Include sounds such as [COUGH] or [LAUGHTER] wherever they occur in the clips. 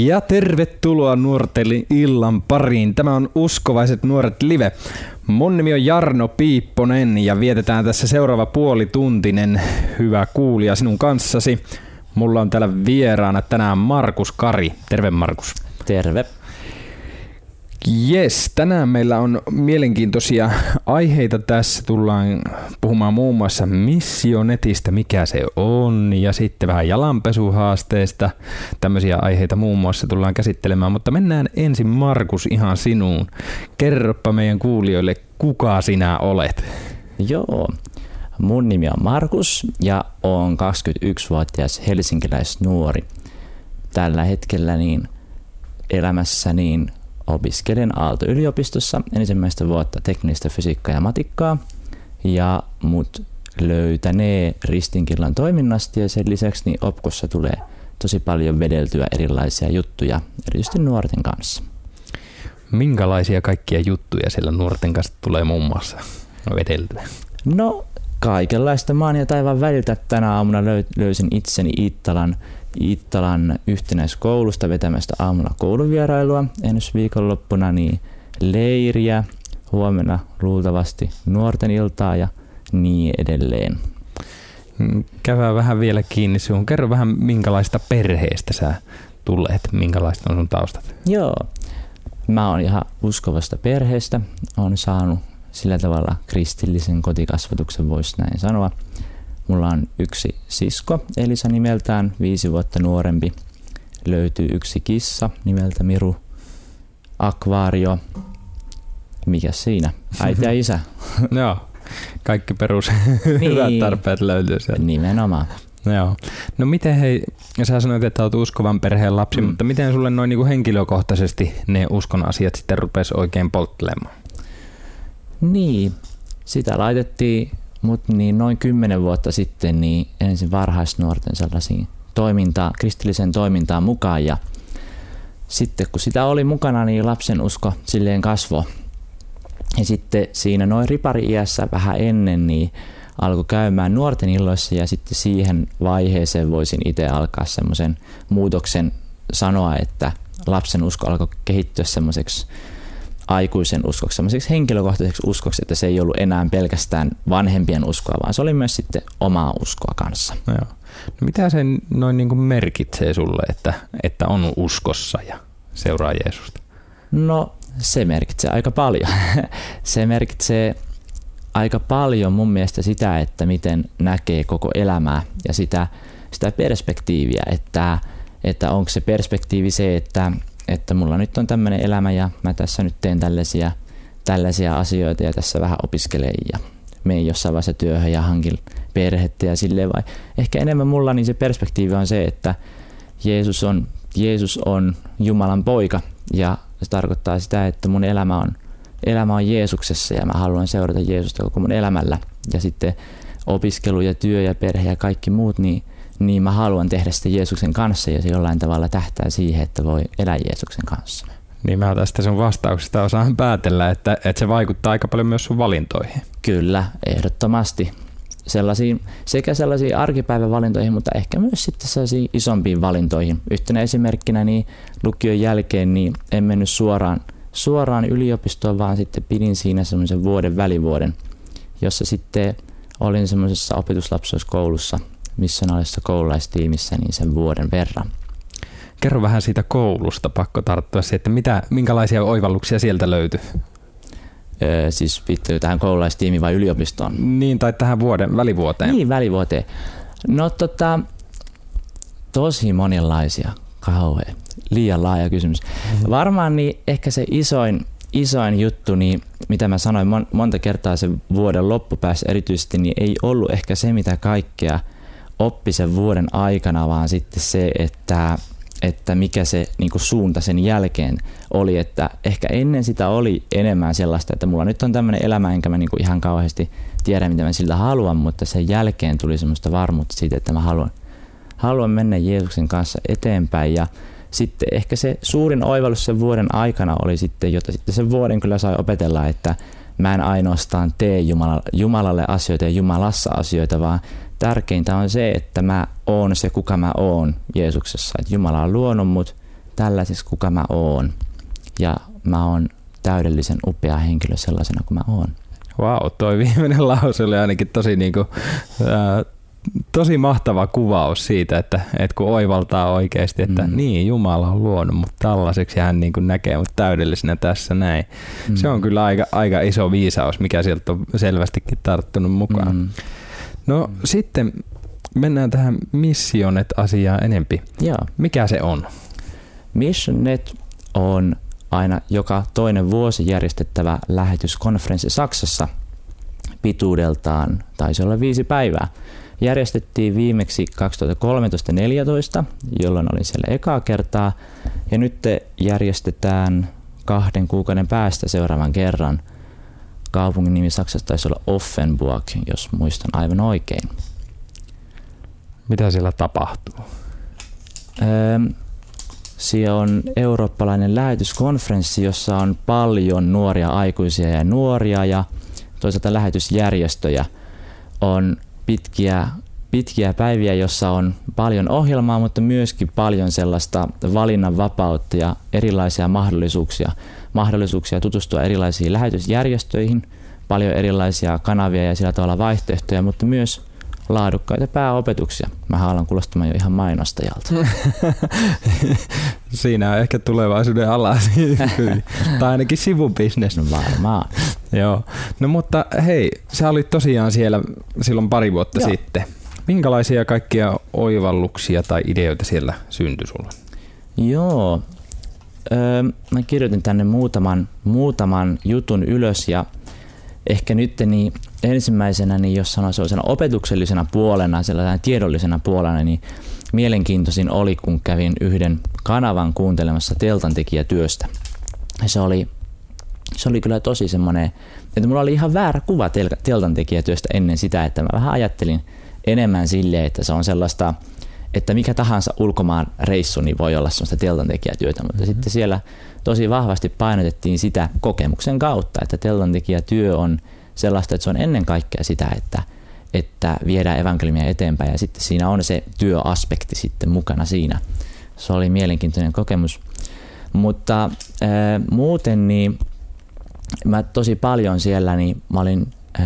Ja tervetuloa nuorten illan pariin. Tämä on Uskovaiset nuoret live. Mun nimi on Jarno Piipponen ja vietetään tässä seuraava puolituntinen hyvä kuulija sinun kanssasi. Mulla on täällä vieraana tänään Markus Kari. Terve Markus. Terve. Jes, tänään meillä on mielenkiintoisia [LAUGHS] aiheita tässä. Tullaan puhumaan muun muassa missionetistä, mikä se on, ja sitten vähän jalanpesuhaasteesta. Tämmöisiä aiheita muun muassa tullaan käsittelemään, mutta mennään ensin Markus ihan sinuun. Kerropa meidän kuulijoille, kuka sinä olet. Joo, mun nimi on Markus ja on 21-vuotias helsinkiläisnuori. Tällä hetkellä niin elämässä niin opiskelen Aalto-yliopistossa ensimmäistä vuotta teknistä fysiikkaa ja matikkaa ja mut löytänee Ristinkillan toiminnasta ja sen lisäksi niin Opkossa tulee tosi paljon vedeltyä erilaisia juttuja, erityisesti nuorten kanssa. Minkälaisia kaikkia juttuja siellä nuorten kanssa tulee muun muassa vedeltyä? No kaikenlaista maan ja taivaan väliltä. Tänä aamuna löysin itseni Iittalan Iittalan yhtenäiskoulusta vetämästä aamulla kouluvierailua ensi viikonloppuna, niin leiriä, huomenna luultavasti nuorten iltaa ja niin edelleen. Mm, käydään vähän vielä kiinni sinun. Kerro vähän, minkälaista perheestä sä tulet, minkälaista on sun taustat? Joo, mä oon ihan uskovasta perheestä. Olen saanut sillä tavalla kristillisen kotikasvatuksen, voisi näin sanoa. Mulla on yksi sisko, Elisa nimeltään, viisi vuotta nuorempi. Löytyy yksi kissa nimeltä Miru. Akvaario. Mikä siinä? Äiti ja [LAUGHS] isä. Joo, kaikki perus [LAUGHS] niin. hyvät tarpeet löytyy sieltä. Nimenomaan. Joo. No miten hei, sä sanoit, että olet uskovan perheen lapsi, mm. mutta miten sulle noin niin henkilökohtaisesti ne uskon asiat sitten rupesi oikein polttelemaan? Niin, sitä laitettiin mutta niin noin kymmenen vuotta sitten niin ensin varhaisnuorten sellaisiin toimintaa, kristilliseen toimintaan mukaan ja sitten kun sitä oli mukana, niin lapsen usko silleen kasvo. Ja sitten siinä noin ripari-iässä vähän ennen, niin alkoi käymään nuorten illoissa ja sitten siihen vaiheeseen voisin itse alkaa semmoisen muutoksen sanoa, että lapsen usko alkoi kehittyä semmoiseksi aikuisen uskoksi, semmoiseksi henkilökohtaiseksi uskoksi, että se ei ollut enää pelkästään vanhempien uskoa, vaan se oli myös sitten omaa uskoa kanssa. No joo. No mitä se noin niin kuin merkitsee sulle, että, että on uskossa ja seuraa Jeesusta? No se merkitsee aika paljon. [LAUGHS] se merkitsee aika paljon mun mielestä sitä, että miten näkee koko elämää ja sitä, sitä perspektiiviä, että, että onko se perspektiivi se, että että mulla nyt on tämmöinen elämä ja mä tässä nyt teen tällaisia, tällaisia asioita ja tässä vähän opiskelen ja menen jossain vaiheessa työhön ja hankin perhettä ja silleen vai ehkä enemmän mulla niin se perspektiivi on se, että Jeesus on, Jeesus on Jumalan poika ja se tarkoittaa sitä, että mun elämä on, elämä on Jeesuksessa ja mä haluan seurata Jeesusta koko mun elämällä. Ja sitten opiskelu ja työ ja perhe ja kaikki muut, niin niin mä haluan tehdä sitä Jeesuksen kanssa ja se jollain tavalla tähtää siihen, että voi elää Jeesuksen kanssa. Niin mä tästä sun vastauksesta osaan päätellä, että, että se vaikuttaa aika paljon myös sun valintoihin. Kyllä, ehdottomasti. Sellaisiin, sekä sellaisiin arkipäivän valintoihin, mutta ehkä myös sitten sellaisiin isompiin valintoihin. Yhtenä esimerkkinä niin lukion jälkeen niin en mennyt suoraan, suoraan yliopistoon, vaan sitten pidin siinä semmoisen vuoden välivuoden, jossa sitten olin semmoisessa opetuslapsuuskoulussa missionaalisessa koululaistiimissä niin sen vuoden verran. Kerro vähän siitä koulusta, pakko tarttua siihen, että mitä, minkälaisia oivalluksia sieltä löytyi? Öö, siis viittyy tähän koululaistiimiin vai yliopistoon? Niin, tai tähän vuoden, välivuoteen. Niin, välivuoteen. No tota, tosi monenlaisia, kauhean, liian laaja kysymys. Mm-hmm. Varmaan niin ehkä se isoin, isoin juttu, niin mitä mä sanoin mon, monta kertaa sen vuoden loppupäässä erityisesti, niin ei ollut ehkä se, mitä kaikkea – oppi sen vuoden aikana, vaan sitten se, että, että mikä se niin suunta sen jälkeen oli. Että ehkä ennen sitä oli enemmän sellaista, että mulla nyt on tämmöinen elämä, enkä mä niin ihan kauheasti tiedä, mitä mä siltä haluan, mutta sen jälkeen tuli semmoista varmuutta siitä, että mä haluan, haluan mennä Jeesuksen kanssa eteenpäin. Ja sitten ehkä se suurin oivallus sen vuoden aikana oli sitten, jota sitten sen vuoden kyllä sai opetella, että mä en ainoastaan tee Jumalalle asioita ja Jumalassa asioita, vaan tärkeintä on se, että mä oon se, kuka mä oon Jeesuksessa. Että Jumala on luonut mut tällaisessa, kuka mä oon. Ja mä oon täydellisen upea henkilö sellaisena kuin mä oon. Wow, toi viimeinen [LAUGHS] lause oli ainakin tosi, niinku, ää, tosi mahtava kuvaus siitä, että, että kun oivaltaa oikeasti, että mm. niin, Jumala on luonut mut tällaiseksi ja hän niin kuin näkee mut täydellisenä tässä näin. Mm. Se on kyllä aika, aika iso viisaus, mikä sieltä on selvästikin tarttunut mukaan. Mm. No mm. sitten mennään tähän Missionet-asiaan enempi. Joo. Mikä se on? Missionet on aina joka toinen vuosi järjestettävä lähetyskonferenssi Saksassa pituudeltaan, taisi olla viisi päivää. Järjestettiin viimeksi 2013-2014, jolloin olin siellä ekaa kertaa, ja nyt järjestetään kahden kuukauden päästä seuraavan kerran. Kaupungin nimi Saksassa taisi olla Offenburg, jos muistan aivan oikein. Mitä siellä tapahtuu? Öö, siellä on eurooppalainen lähetyskonferenssi, jossa on paljon nuoria aikuisia ja nuoria ja toisaalta lähetysjärjestöjä. On pitkiä, pitkiä päiviä, jossa on paljon ohjelmaa, mutta myöskin paljon sellaista valinnanvapautta ja erilaisia mahdollisuuksia. Mahdollisuuksia tutustua erilaisiin lähetysjärjestöihin, paljon erilaisia kanavia ja sillä tavalla vaihtoehtoja, mutta myös laadukkaita pääopetuksia. Mä alan kuulostamaan jo ihan mainostajalta. [LAUGHS] Siinä on ehkä tulevaisuuden ala, [LAUGHS] tai ainakin sivubisnes. No varmaan. Joo. No mutta hei, sä olit tosiaan siellä silloin pari vuotta Joo. sitten. Minkälaisia kaikkia oivalluksia tai ideoita siellä syntyi sulle? Joo, öö, mä kirjoitin tänne muutaman, muutaman jutun ylös ja ehkä nyt niin ensimmäisenä, niin jos sanoisi sellaisena opetuksellisena puolena, sellaisena tiedollisena puolena, niin mielenkiintoisin oli, kun kävin yhden kanavan kuuntelemassa teltantekijätyöstä. Se oli, se oli kyllä tosi semmoinen, että mulla oli ihan väärä kuva teltantekijätyöstä ennen sitä, että mä vähän ajattelin enemmän silleen, että se on sellaista, että mikä tahansa ulkomaan reissu niin voi olla sellaista teltantekijätyötä, mutta mm-hmm. sitten siellä tosi vahvasti painotettiin sitä kokemuksen kautta, että teltantekijätyö on sellaista, että se on ennen kaikkea sitä, että, että viedään evankeliumia eteenpäin ja sitten siinä on se työaspekti sitten mukana siinä. Se oli mielenkiintoinen kokemus. Mutta äh, muuten niin mä tosi paljon siellä, niin mä olin äh,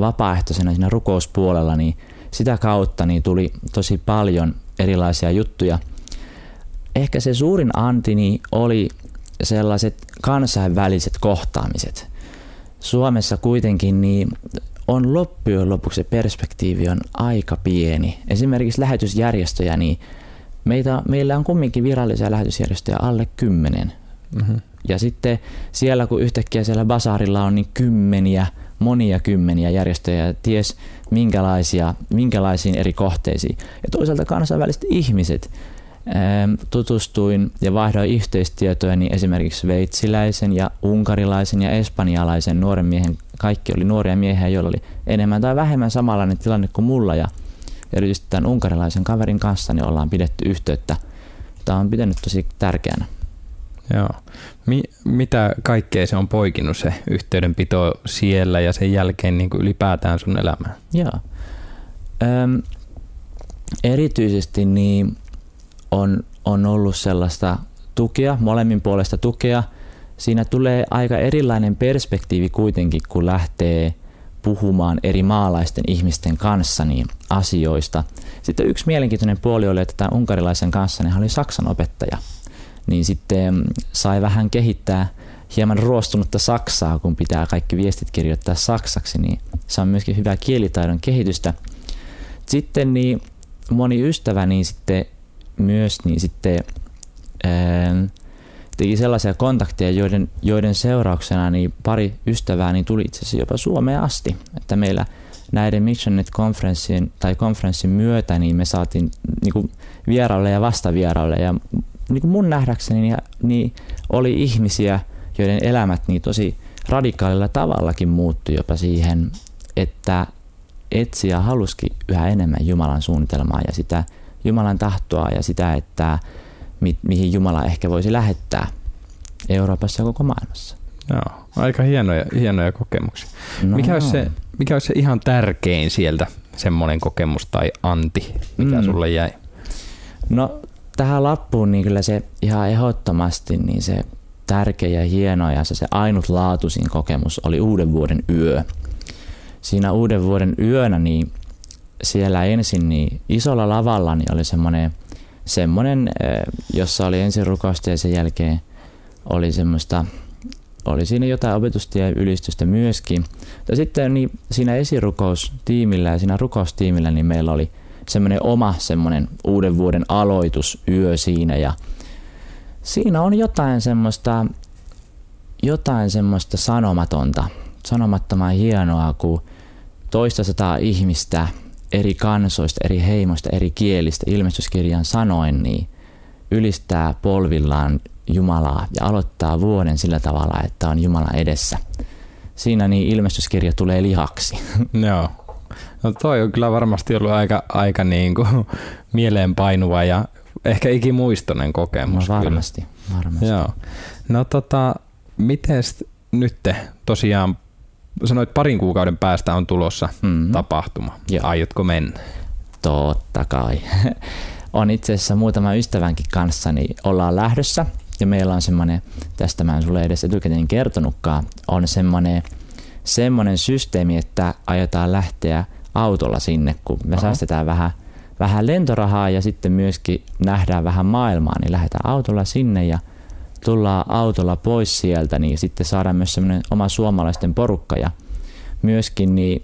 vapaaehtoisena siinä rukouspuolella, niin sitä kautta niin tuli tosi paljon erilaisia juttuja. Ehkä se suurin antini oli sellaiset kansainväliset kohtaamiset. Suomessa kuitenkin niin on loppujen lopuksi perspektiivi on aika pieni. Esimerkiksi lähetysjärjestöjä, niin meitä, meillä on kumminkin virallisia lähetysjärjestöjä alle kymmenen. Mm-hmm. Ja sitten siellä, kun yhtäkkiä siellä basaarilla on niin kymmeniä, monia kymmeniä järjestöjä, ties minkälaisia, minkälaisiin eri kohteisiin. Ja toisaalta kansainväliset ihmiset, tutustuin ja vaihdoin yhteistietoja niin esimerkiksi sveitsiläisen ja unkarilaisen ja espanjalaisen nuoren miehen, kaikki oli nuoria miehiä, joilla oli enemmän tai vähemmän samanlainen tilanne kuin mulla ja erityisesti tämän unkarilaisen kaverin kanssa niin ollaan pidetty yhteyttä. Tämä on pitänyt tosi tärkeänä. Joo. Mi- mitä kaikkea se on poikinut se yhteydenpito siellä ja sen jälkeen niin kuin ylipäätään sun elämään? Joo. Öm, erityisesti niin on, on ollut sellaista tukea, molemmin puolesta tukea. Siinä tulee aika erilainen perspektiivi kuitenkin, kun lähtee puhumaan eri maalaisten ihmisten kanssa niin asioista. Sitten yksi mielenkiintoinen puoli oli, että tämän unkarilaisen kanssa niin hän oli saksan opettaja. Niin sitten sai vähän kehittää hieman ruostunutta saksaa, kun pitää kaikki viestit kirjoittaa saksaksi, niin se on myöskin hyvää kielitaidon kehitystä. Sitten niin moni ystävä niin sitten myös niin sitten ää, teki sellaisia kontakteja, joiden, joiden seurauksena niin pari ystävää niin tuli itse asiassa jopa Suomeen asti. Että meillä näiden Missionet-konferenssin tai konferenssin myötä niin me saatiin niin vieraille ja vastavieraille. Ja niin kuin mun nähdäkseni niin, niin oli ihmisiä, joiden elämät niin tosi radikaalilla tavallakin muuttui jopa siihen, että etsiä haluski yhä enemmän Jumalan suunnitelmaa ja sitä Jumalan tahtoa ja sitä, että mi- mihin Jumala ehkä voisi lähettää Euroopassa ja koko maailmassa. Joo, aika hienoja, hienoja kokemuksia. No. Mikä, olisi se, mikä olisi se ihan tärkein sieltä semmoinen kokemus tai anti, mikä mm. sulle jäi? No tähän lappuun niin kyllä se ihan ehdottomasti niin se tärkeä ja hieno ja se, se ainutlaatuisin kokemus oli uuden vuoden yö. Siinä uuden vuoden yönä niin siellä ensin niin isolla lavalla niin oli semmoinen, semmoinen, jossa oli ensin rukousta ja sen jälkeen oli semmoista, oli siinä jotain opetusta ja ylistystä myöskin. Ja sitten niin siinä esirukoustiimillä ja siinä rukoustiimillä niin meillä oli semmoinen oma semmoinen uuden vuoden aloitusyö siinä ja siinä on jotain semmoista, jotain semmoista sanomatonta, sanomattoman hienoa, kun toista sataa ihmistä eri kansoista, eri heimoista, eri kielistä ilmestyskirjan sanoen, niin ylistää polvillaan Jumalaa ja aloittaa vuoden sillä tavalla, että on Jumala edessä. Siinä niin ilmestyskirja tulee lihaksi. Joo. Toi on kyllä varmasti ollut aika, aika niin kuin [LAUGHS] mieleenpainuva ja ehkä ikimuistoinen kokemus. No varmasti, kyllä. varmasti. Joo. No tota, miten nyt tosiaan sanoit parin kuukauden päästä on tulossa mm-hmm. tapahtuma. Joo. Aiotko mennä? Totta kai. [LAUGHS] on itse asiassa muutama ystävänkin kanssa, niin ollaan lähdössä. Ja meillä on semmoinen, tästä mä en sulle edes etukäteen kertonutkaan, on semmoinen, semmoinen systeemi, että aiotaan lähteä autolla sinne, kun me Aha. säästetään vähän, vähän lentorahaa ja sitten myöskin nähdään vähän maailmaa, niin lähdetään autolla sinne ja tullaan autolla pois sieltä, niin sitten saadaan myös semmoinen oma suomalaisten porukka ja myöskin niin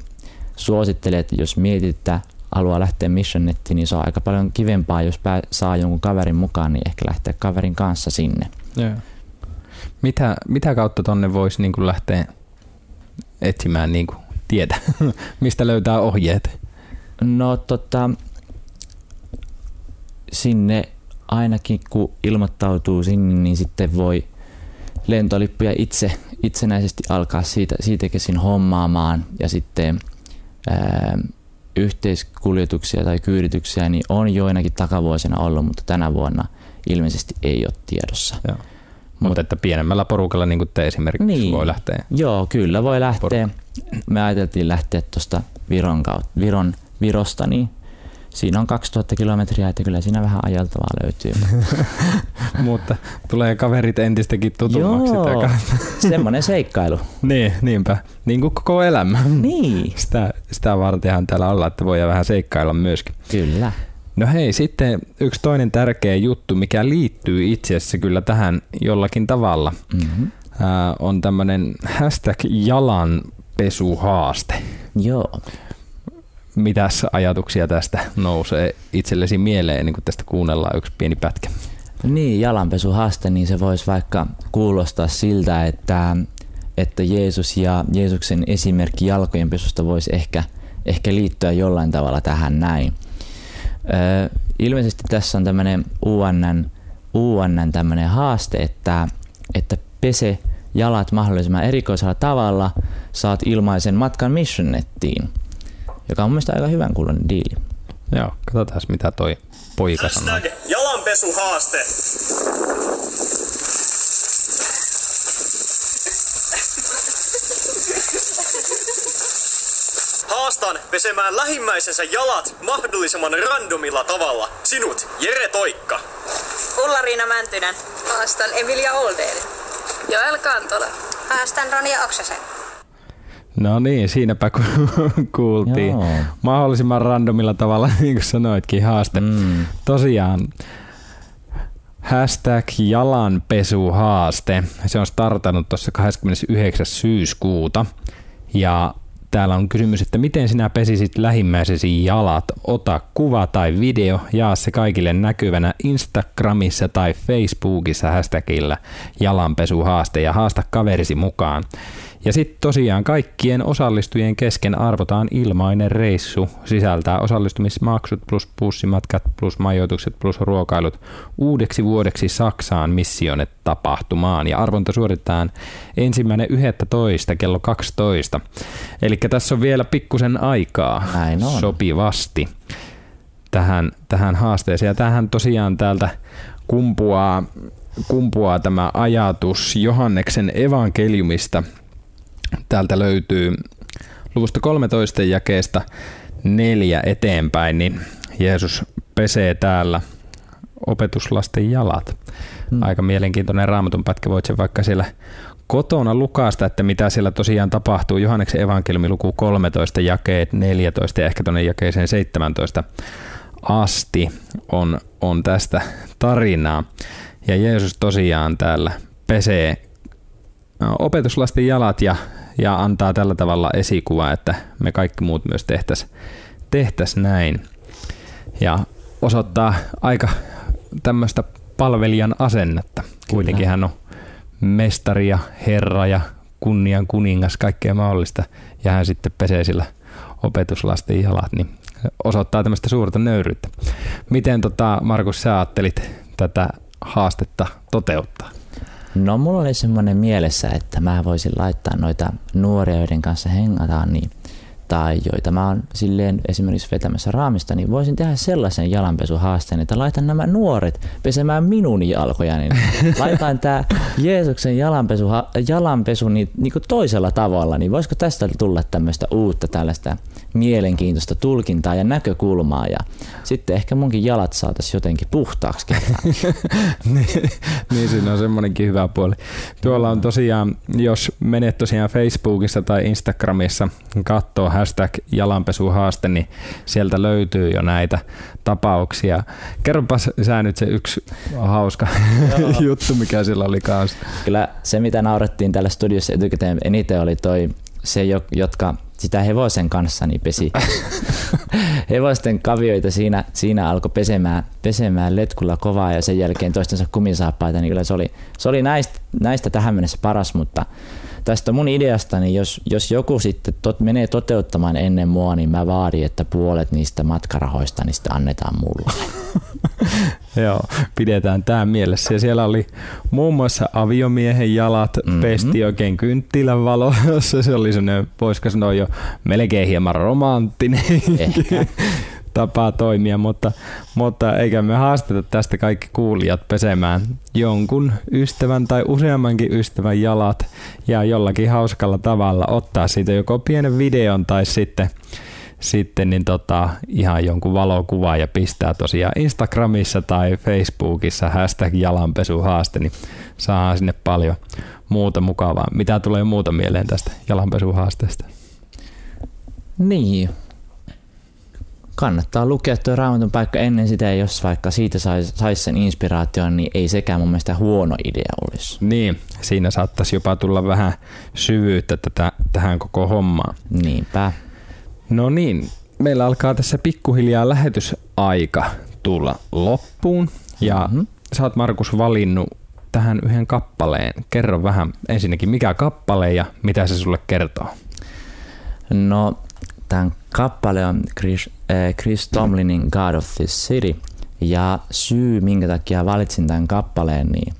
suosittelen, että jos mietit, että haluaa lähteä Missionnettiin, niin se on aika paljon kivempaa, jos pää, saa jonkun kaverin mukaan, niin ehkä lähteä kaverin kanssa sinne. Joo. Mitä, mitä kautta tonne voisi niin kuin lähteä etsimään niin kuin tietä? [LAUGHS] Mistä löytää ohjeet? No tota, sinne ainakin kun ilmoittautuu sinne, niin sitten voi lentolippuja itse itsenäisesti alkaa siitä, siitä käsin hommaamaan ja sitten ää, yhteiskuljetuksia tai kyydityksiä niin on joinakin takavuosina ollut, mutta tänä vuonna ilmeisesti ei ole tiedossa. Joo. Mutta että pienemmällä porukalla, niin kuin te esimerkiksi, niin, voi lähteä. Joo, kyllä voi lähteä. Porukka. Me ajateltiin lähteä tuosta Viron, kautta, Viron, Virosta, niin siinä on 2000 kilometriä, että kyllä siinä vähän ajeltavaa löytyy. [LAUGHS] Mutta tulee kaverit entistäkin tutummaksi. Joo, semmoinen seikkailu. [LAUGHS] niin, niinpä. Niin kuin koko elämä. Niin. Sitä, sitä vartenhan täällä olla, että voi vähän seikkailla myöskin. Kyllä. No hei, sitten yksi toinen tärkeä juttu, mikä liittyy itse asiassa kyllä tähän jollakin tavalla, mm-hmm. ää, on tämmöinen hashtag jalanpesuhaaste. Joo mitäs ajatuksia tästä nousee itsellesi mieleen, niin kun tästä kuunnellaan yksi pieni pätkä? Niin, jalanpesuhaaste, niin se voisi vaikka kuulostaa siltä, että, että Jeesus ja Jeesuksen esimerkki jalkojen pesusta voisi ehkä, ehkä liittyä jollain tavalla tähän näin. Ilmeisesti tässä on tämmöinen UNN, UNN tämmöinen haaste, että, että pese jalat mahdollisimman erikoisella tavalla, saat ilmaisen matkan Missionnettiin – joka on mielestäni aika hyvän kuulonen diili. Joo, katsotaan mitä toi poika sanoo. jalanpesuhaaste. Haastan pesemään lähimmäisensä jalat mahdollisimman randomilla tavalla. Sinut, Jere Toikka. Ulla-Riina Mäntynen. Haastan Emilia Oldeen. Joel Kantola. Haastan Ronja Oksasen. No niin, siinäpä ku- kuultiin. Joo. Mahdollisimman randomilla tavalla, [LAUGHS] niin kuin sanoitkin, haaste. Mm. Tosiaan, hashtag jalanpesuhaaste. Se on startannut tuossa 29. syyskuuta. Ja täällä on kysymys, että miten sinä pesisit lähimmäisesi jalat? Ota kuva tai video, jaa se kaikille näkyvänä Instagramissa tai Facebookissa hashtagillä jalanpesuhaaste ja haasta kaverisi mukaan. Ja sitten tosiaan kaikkien osallistujien kesken arvotaan ilmainen reissu, sisältää osallistumismaksut plus bussimatkat plus majoitukset plus ruokailut uudeksi vuodeksi Saksaan missionet tapahtumaan. Ja arvonta suoritetaan ensimmäinen 11. kello 12. Eli tässä on vielä pikkusen aikaa Näin on. sopivasti tähän, tähän haasteeseen. Ja tähän tosiaan täältä kumpuaa, kumpuaa tämä ajatus Johanneksen evankeliumista – täältä löytyy luvusta 13 jakeesta neljä eteenpäin, niin Jeesus pesee täällä opetuslasten jalat. Hmm. Aika mielenkiintoinen raamatun pätkä. Voit sen vaikka siellä kotona lukasta, että mitä siellä tosiaan tapahtuu. Johanneksen evankeliumi luku 13, jakeet 14 ja ehkä tuonne jakeeseen 17 asti on, on tästä tarinaa. Ja Jeesus tosiaan täällä pesee opetuslasten jalat ja, ja antaa tällä tavalla esikuva, että me kaikki muut myös tehtäisiin tehtäisi näin. Ja osoittaa aika tämmöistä palvelijan asennetta. Kuitenkin hän on mestari ja herra ja kunnian kuningas, kaikkea mahdollista. Ja hän sitten pesee sillä opetuslasten jalat, niin osoittaa tämmöistä suurta nöyryyttä. Miten tota, Markus sä ajattelit tätä haastetta toteuttaa? No mulla oli semmoinen mielessä, että mä voisin laittaa noita nuoria, joiden kanssa hengataan, niin tai joita mä oon silleen esimerkiksi vetämässä raamista, niin voisin tehdä sellaisen jalanpesuhaasteen, että laitan nämä nuoret pesemään minun jalkoja, niin [LAUGHS] laitan tämä Jeesuksen jalanpesu, jalanpesu niin, niin kuin toisella tavalla, niin voisiko tästä tulla tämmöistä uutta tällaista mielenkiintoista tulkintaa ja näkökulmaa ja sitten ehkä munkin jalat saataisiin jotenkin puhtaaksi [LAUGHS] niin, niin, siinä on semmoinenkin hyvä puoli. Tuolla on tosiaan, jos menet tosiaan Facebookissa tai Instagramissa katsoo hashtag jalanpesuhaaste, niin sieltä löytyy jo näitä tapauksia. Kerropas sä nyt se yksi hauska [LAUGHS] juttu, mikä sillä oli kanssa. Kyllä se, mitä naurettiin täällä studiossa etukäteen eniten oli toi se, jotka sitä hevosen kanssa niin pesi [LAUGHS] hevosten kavioita siinä, siinä alkoi pesemään, pesemään letkulla kovaa ja sen jälkeen toistensa kumisaappaita, niin kyllä se oli, se oli näistä, näistä tähän mennessä paras, mutta tästä mun ideasta, niin jos, jos joku sitten tot, menee toteuttamaan ennen mua, niin mä vaadin, että puolet niistä matkarahoista niin sitten annetaan mulle. [LAUGHS] Joo, pidetään tämä mielessä. Ja siellä oli muun muassa aviomiehen jalat mm-hmm. pesti oikein kynttilän valossa. Se oli sellainen, voisiko sanoa jo melkein hieman romanttinen. Ehkä [LAUGHS] tapa toimia, mutta, mutta eikä me haasteta tästä kaikki kuulijat pesemään jonkun ystävän tai useammankin ystävän jalat ja jollakin hauskalla tavalla ottaa siitä joko pienen videon tai sitten sitten niin tota, ihan jonkun valokuva ja pistää tosiaan Instagramissa tai Facebookissa hashtag jalanpesuhaaste, niin saa sinne paljon muuta mukavaa. Mitä tulee muuta mieleen tästä jalanpesuhaasteesta? Niin, kannattaa lukea tuo raamatun paikka ennen sitä, ja jos vaikka siitä saisi sais sen inspiraation, niin ei sekään mun mielestä huono idea olisi. Niin, siinä saattaisi jopa tulla vähän syvyyttä tätä, tähän koko hommaan. Niinpä. No niin, meillä alkaa tässä pikkuhiljaa lähetysaika tulla loppuun, ja mm-hmm. sä oot Markus valinnut tähän yhden kappaleen. Kerro vähän ensinnäkin, mikä kappale ja mitä se sulle kertoo? No, tämän kappale on Chris, äh, Chris Tomlinin God of this City. Ja syy, minkä takia valitsin tämän kappaleen, niin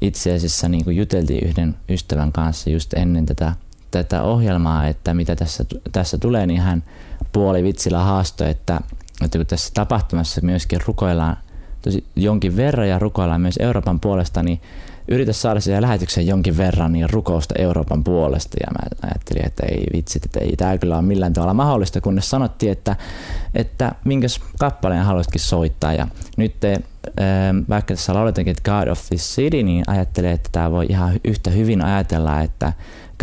itse asiassa niin kuin juteltiin yhden ystävän kanssa just ennen tätä, tätä ohjelmaa, että mitä tässä, tässä tulee, niin hän puoli vitsillä haastoi, että, että kun tässä tapahtumassa myöskin rukoillaan tosi jonkin verran ja rukoillaan myös Euroopan puolesta, niin yritä saada siihen lähetykseen jonkin verran niin rukousta Euroopan puolesta. Ja mä ajattelin, että ei vitsit, että ei tämä kyllä ole millään tavalla mahdollista, kunnes sanottiin, että, että minkäs kappaleen haluaisitkin soittaa. Ja nyt te, ähm, vaikka tässä lauletankin, God of this city, niin ajattelee, että tämä voi ihan yhtä hyvin ajatella, että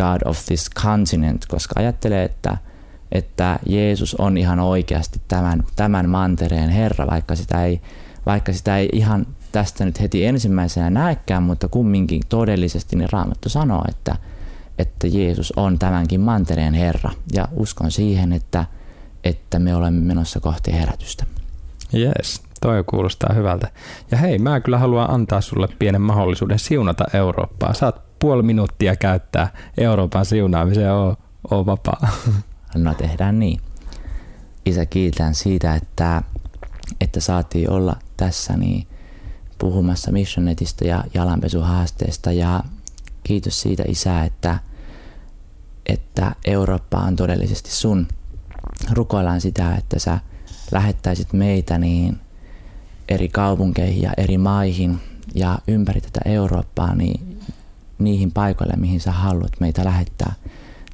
God of this continent, koska ajattelee, että että Jeesus on ihan oikeasti tämän, tämän mantereen Herra, vaikka sitä ei, vaikka sitä ei ihan tästä nyt heti ensimmäisenä näekään, mutta kumminkin todellisesti niin Raamattu sanoo, että, että Jeesus on tämänkin mantereen Herra. Ja uskon siihen, että, että me olemme menossa kohti herätystä. Yes, toi kuulostaa hyvältä. Ja hei, mä kyllä haluan antaa sulle pienen mahdollisuuden siunata Eurooppaa. Saat puoli minuuttia käyttää Euroopan siunaamiseen, oo, oo vapaa. [LAUGHS] No tehdään niin. Isä, kiitän siitä, että, että saatiin olla tässä niin puhumassa Missionetista ja jalanpesuhaasteesta ja kiitos siitä Isä, että, että Eurooppa on todellisesti sun. Rukoillaan sitä, että sä lähettäisit meitä niin eri kaupunkeihin ja eri maihin ja ympäri tätä Eurooppaa niin niihin paikoille, mihin sä haluat meitä lähettää,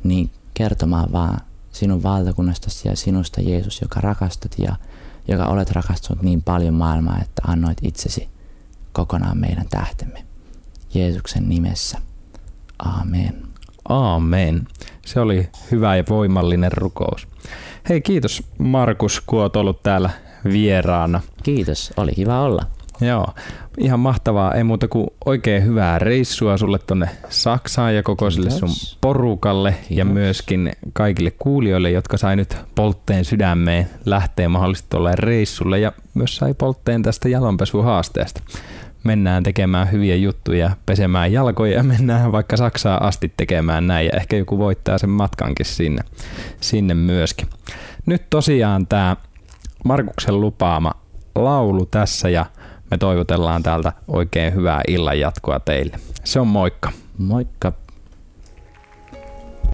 niin kertomaan vaan sinun valtakunnastasi ja sinusta Jeesus, joka rakastat ja joka olet rakastunut niin paljon maailmaa, että annoit itsesi kokonaan meidän tähtemme. Jeesuksen nimessä. Amen. Aamen. Se oli hyvä ja voimallinen rukous. Hei kiitos Markus, kun olet ollut täällä vieraana. Kiitos, oli kiva olla. Joo, ihan mahtavaa. Ei muuta kuin oikein hyvää reissua sulle tonne Saksaan ja koko sille sun Kiitos. porukalle ja Kiitos. myöskin kaikille kuulijoille, jotka sai nyt poltteen sydämeen lähteä mahdollisesti tuolle reissulle ja myös sai poltteen tästä jalanpesuhaasteesta. Mennään tekemään hyviä juttuja, pesemään jalkoja ja mennään vaikka Saksaan asti tekemään näin ja ehkä joku voittaa sen matkankin sinne, sinne myöskin. Nyt tosiaan tämä Markuksen lupaama laulu tässä ja me toivotellaan täältä oikein hyvää illan jatkoa teille. Se on moikka. Moikka.